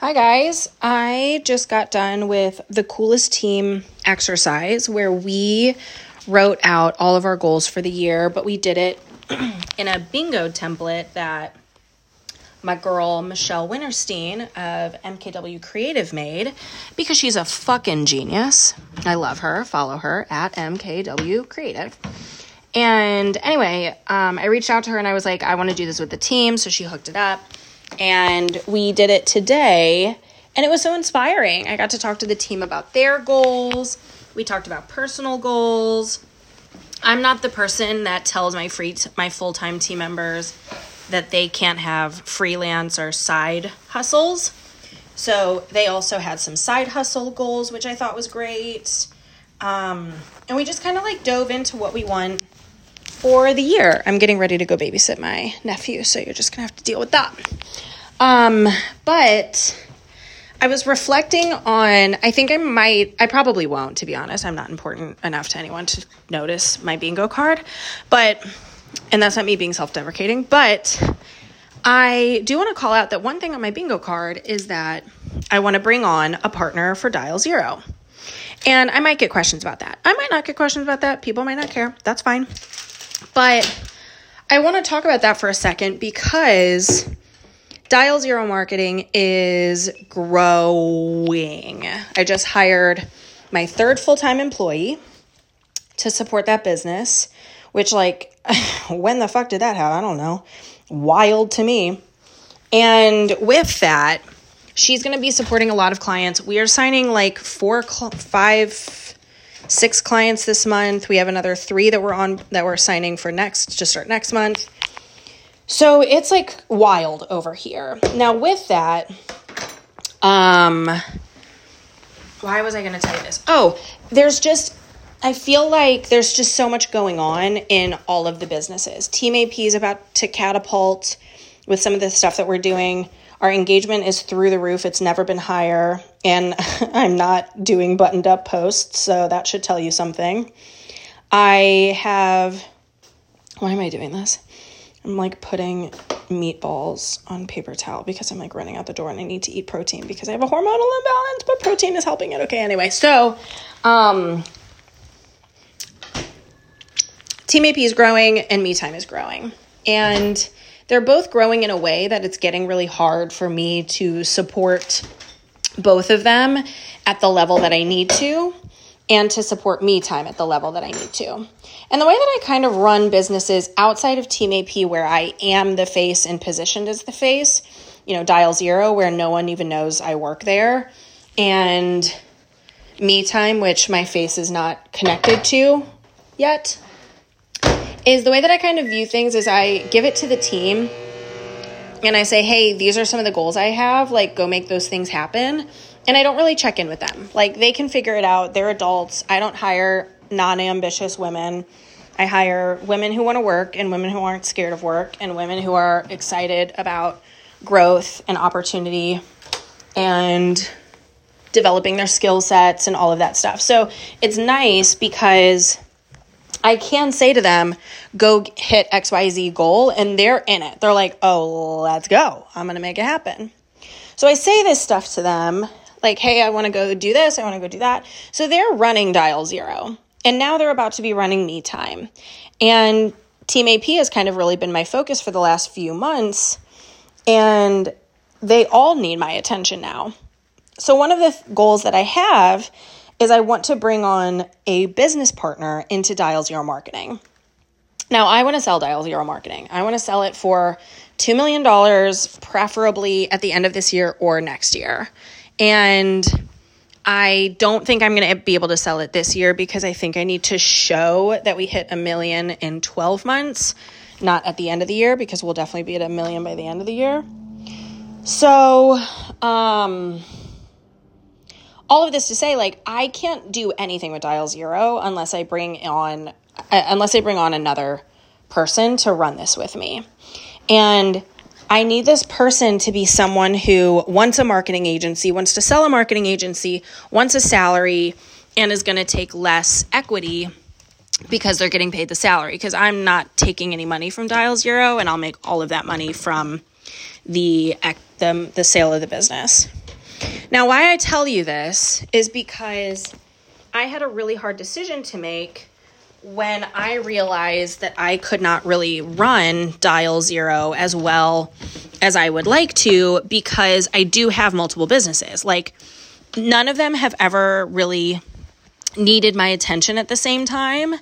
Hi, guys. I just got done with the coolest team exercise where we wrote out all of our goals for the year, but we did it in a bingo template that my girl Michelle Winterstein of MKW Creative made because she's a fucking genius. I love her. Follow her at MKW Creative. And anyway, um, I reached out to her and I was like, I want to do this with the team. So she hooked it up and we did it today and it was so inspiring. I got to talk to the team about their goals. We talked about personal goals. I'm not the person that tells my free t- my full-time team members that they can't have freelance or side hustles. So they also had some side hustle goals, which I thought was great. Um, and we just kind of like dove into what we want for the year. I'm getting ready to go babysit my nephew, so you're just gonna have to deal with that. Um, but I was reflecting on, I think I might, I probably won't, to be honest. I'm not important enough to anyone to notice my bingo card, but, and that's not me being self deprecating, but I do want to call out that one thing on my bingo card is that I want to bring on a partner for Dial Zero. And I might get questions about that. I might not get questions about that. People might not care. That's fine. But I want to talk about that for a second because Dial Zero Marketing is growing. I just hired my third full time employee to support that business, which, like, when the fuck did that happen? I don't know. Wild to me. And with that, she's going to be supporting a lot of clients. We are signing like four, five, six clients this month. We have another three that we're on that we're signing for next to start next month. So it's like wild over here. Now with that, um why was I going to tell you this? Oh, there's just I feel like there's just so much going on in all of the businesses. Team AP is about to catapult with some of the stuff that we're doing. Our engagement is through the roof. It's never been higher. And I'm not doing buttoned up posts, so that should tell you something. I have, why am I doing this? I'm like putting meatballs on paper towel because I'm like running out the door and I need to eat protein because I have a hormonal imbalance, but protein is helping it. Okay, anyway, so um, Team AP is growing and Me Time is growing. And they're both growing in a way that it's getting really hard for me to support both of them at the level that I need to and to support me time at the level that I need to. And the way that I kind of run businesses outside of Team AP, where I am the face and positioned as the face, you know, Dial Zero, where no one even knows I work there, and Me Time, which my face is not connected to yet, is the way that I kind of view things is I give it to the team and I say, hey, these are some of the goals I have, like go make those things happen. And I don't really check in with them. Like they can figure it out. They're adults. I don't hire non ambitious women. I hire women who want to work and women who aren't scared of work and women who are excited about growth and opportunity and developing their skill sets and all of that stuff. So it's nice because I can say to them, go hit XYZ goal, and they're in it. They're like, oh, let's go. I'm going to make it happen. So I say this stuff to them, like, hey, I want to go do this, I want to go do that. So they're running dial zero. And now they're about to be running me time. And Team AP has kind of really been my focus for the last few months. And they all need my attention now. So, one of the goals that I have is I want to bring on a business partner into Dial Zero Marketing. Now, I want to sell Dial Zero Marketing. I want to sell it for $2 million, preferably at the end of this year or next year. And I don't think I'm going to be able to sell it this year because I think I need to show that we hit a million in 12 months, not at the end of the year, because we'll definitely be at a million by the end of the year. So, um, all of this to say, like, I can't do anything with Dial Zero unless I bring on, uh, unless I bring on another person to run this with me. And I need this person to be someone who wants a marketing agency, wants to sell a marketing agency, wants a salary, and is going to take less equity because they're getting paid the salary. Because I'm not taking any money from Dial Zero, and I'll make all of that money from the the, the sale of the business. Now, why I tell you this is because I had a really hard decision to make when I realized that I could not really run Dial Zero as well as I would like to because I do have multiple businesses. Like, none of them have ever really needed my attention at the same time.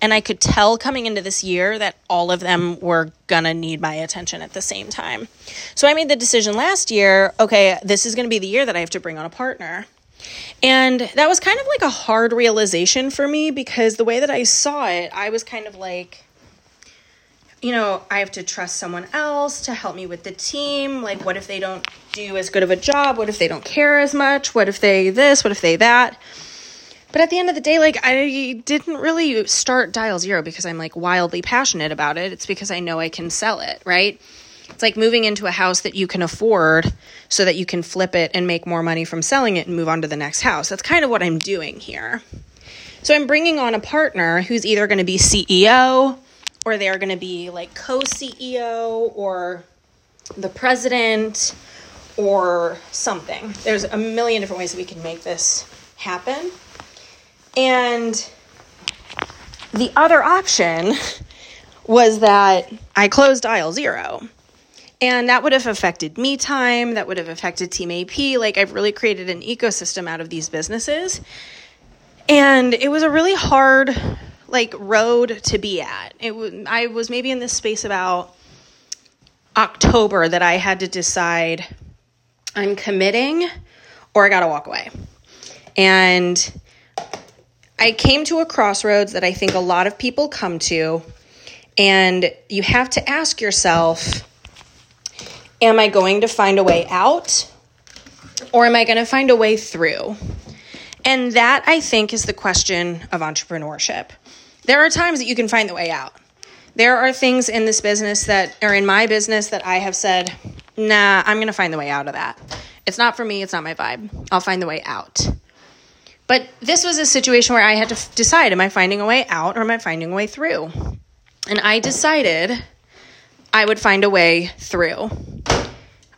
And I could tell coming into this year that all of them were gonna need my attention at the same time. So I made the decision last year okay, this is gonna be the year that I have to bring on a partner. And that was kind of like a hard realization for me because the way that I saw it, I was kind of like, you know, I have to trust someone else to help me with the team. Like, what if they don't do as good of a job? What if they don't care as much? What if they this? What if they that? But at the end of the day, like, I didn't really start Dial Zero because I'm like wildly passionate about it. It's because I know I can sell it, right? It's like moving into a house that you can afford so that you can flip it and make more money from selling it and move on to the next house. That's kind of what I'm doing here. So I'm bringing on a partner who's either going to be CEO or they're going to be like co CEO or the president or something. There's a million different ways that we can make this happen. And the other option was that I closed Dial Zero. And that would have affected me time, that would have affected Team AP. Like, I've really created an ecosystem out of these businesses. And it was a really hard, like, road to be at. It w- I was maybe in this space about October that I had to decide I'm committing or I got to walk away. And I came to a crossroads that I think a lot of people come to. And you have to ask yourself, Am I going to find a way out or am I going to find a way through? And that, I think, is the question of entrepreneurship. There are times that you can find the way out. There are things in this business that, or in my business, that I have said, nah, I'm going to find the way out of that. It's not for me, it's not my vibe. I'll find the way out. But this was a situation where I had to f- decide am I finding a way out or am I finding a way through? And I decided I would find a way through.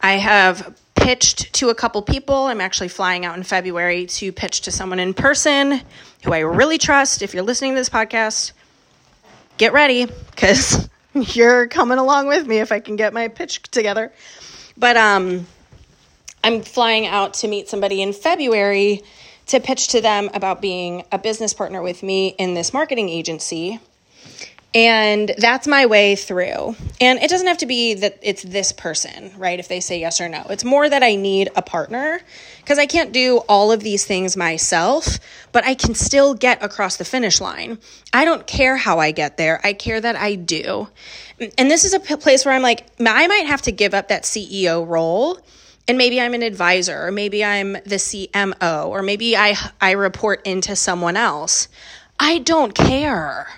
I have pitched to a couple people. I'm actually flying out in February to pitch to someone in person who I really trust. If you're listening to this podcast, get ready because you're coming along with me if I can get my pitch together. But um, I'm flying out to meet somebody in February to pitch to them about being a business partner with me in this marketing agency. And that's my way through. And it doesn't have to be that it's this person, right? If they say yes or no. It's more that I need a partner because I can't do all of these things myself, but I can still get across the finish line. I don't care how I get there, I care that I do. And this is a place where I'm like, I might have to give up that CEO role and maybe I'm an advisor or maybe I'm the CMO or maybe I I report into someone else. I don't care.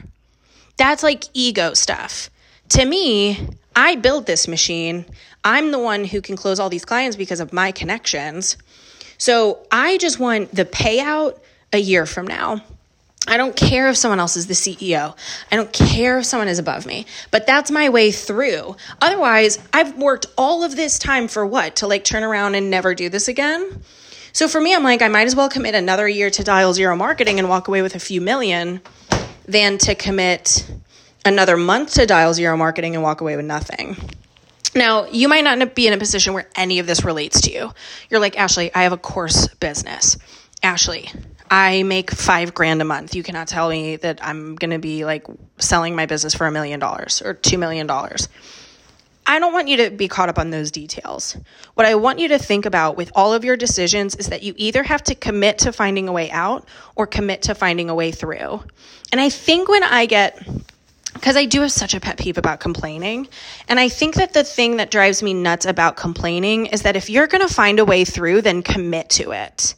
That's like ego stuff. To me, I built this machine. I'm the one who can close all these clients because of my connections. So I just want the payout a year from now. I don't care if someone else is the CEO. I don't care if someone is above me, but that's my way through. Otherwise, I've worked all of this time for what? To like turn around and never do this again? So for me, I'm like, I might as well commit another year to dial zero marketing and walk away with a few million than to commit another month to dial zero marketing and walk away with nothing. Now, you might not be in a position where any of this relates to you. You're like, Ashley, I have a course business. Ashley, I make five grand a month. You cannot tell me that I'm going to be like selling my business for a million dollars or two million dollars. I don't want you to be caught up on those details. What I want you to think about with all of your decisions is that you either have to commit to finding a way out or commit to finding a way through. And I think when I get because I do have such a pet peeve about complaining. And I think that the thing that drives me nuts about complaining is that if you're going to find a way through, then commit to it.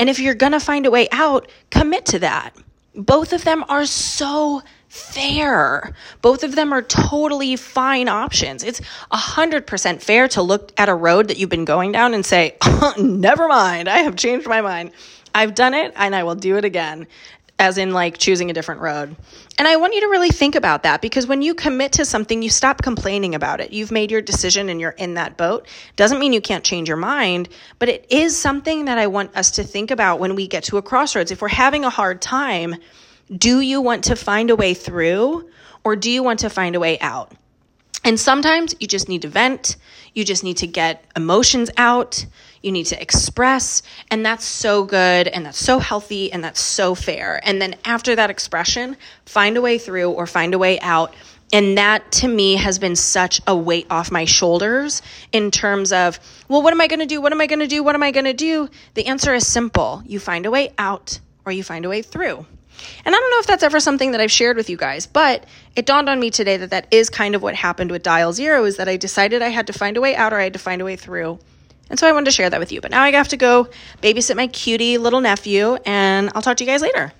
And if you're going to find a way out, commit to that. Both of them are so fair. Both of them are totally fine options. It's 100% fair to look at a road that you've been going down and say, oh, never mind, I have changed my mind. I've done it and I will do it again. As in like choosing a different road. And I want you to really think about that because when you commit to something, you stop complaining about it. You've made your decision and you're in that boat. Doesn't mean you can't change your mind, but it is something that I want us to think about when we get to a crossroads. If we're having a hard time, do you want to find a way through or do you want to find a way out? And sometimes you just need to vent, you just need to get emotions out, you need to express, and that's so good and that's so healthy and that's so fair. And then after that expression, find a way through or find a way out. And that to me has been such a weight off my shoulders in terms of, well, what am I to do? What am I to do? What am I to do? The answer is simple you find a way out or you find a way through. And I don't know if that's ever something that I've shared with you guys, but it dawned on me today that that is kind of what happened with Dial Zero is that I decided I had to find a way out or I had to find a way through. And so I wanted to share that with you. But now I have to go babysit my cutie little nephew, and I'll talk to you guys later.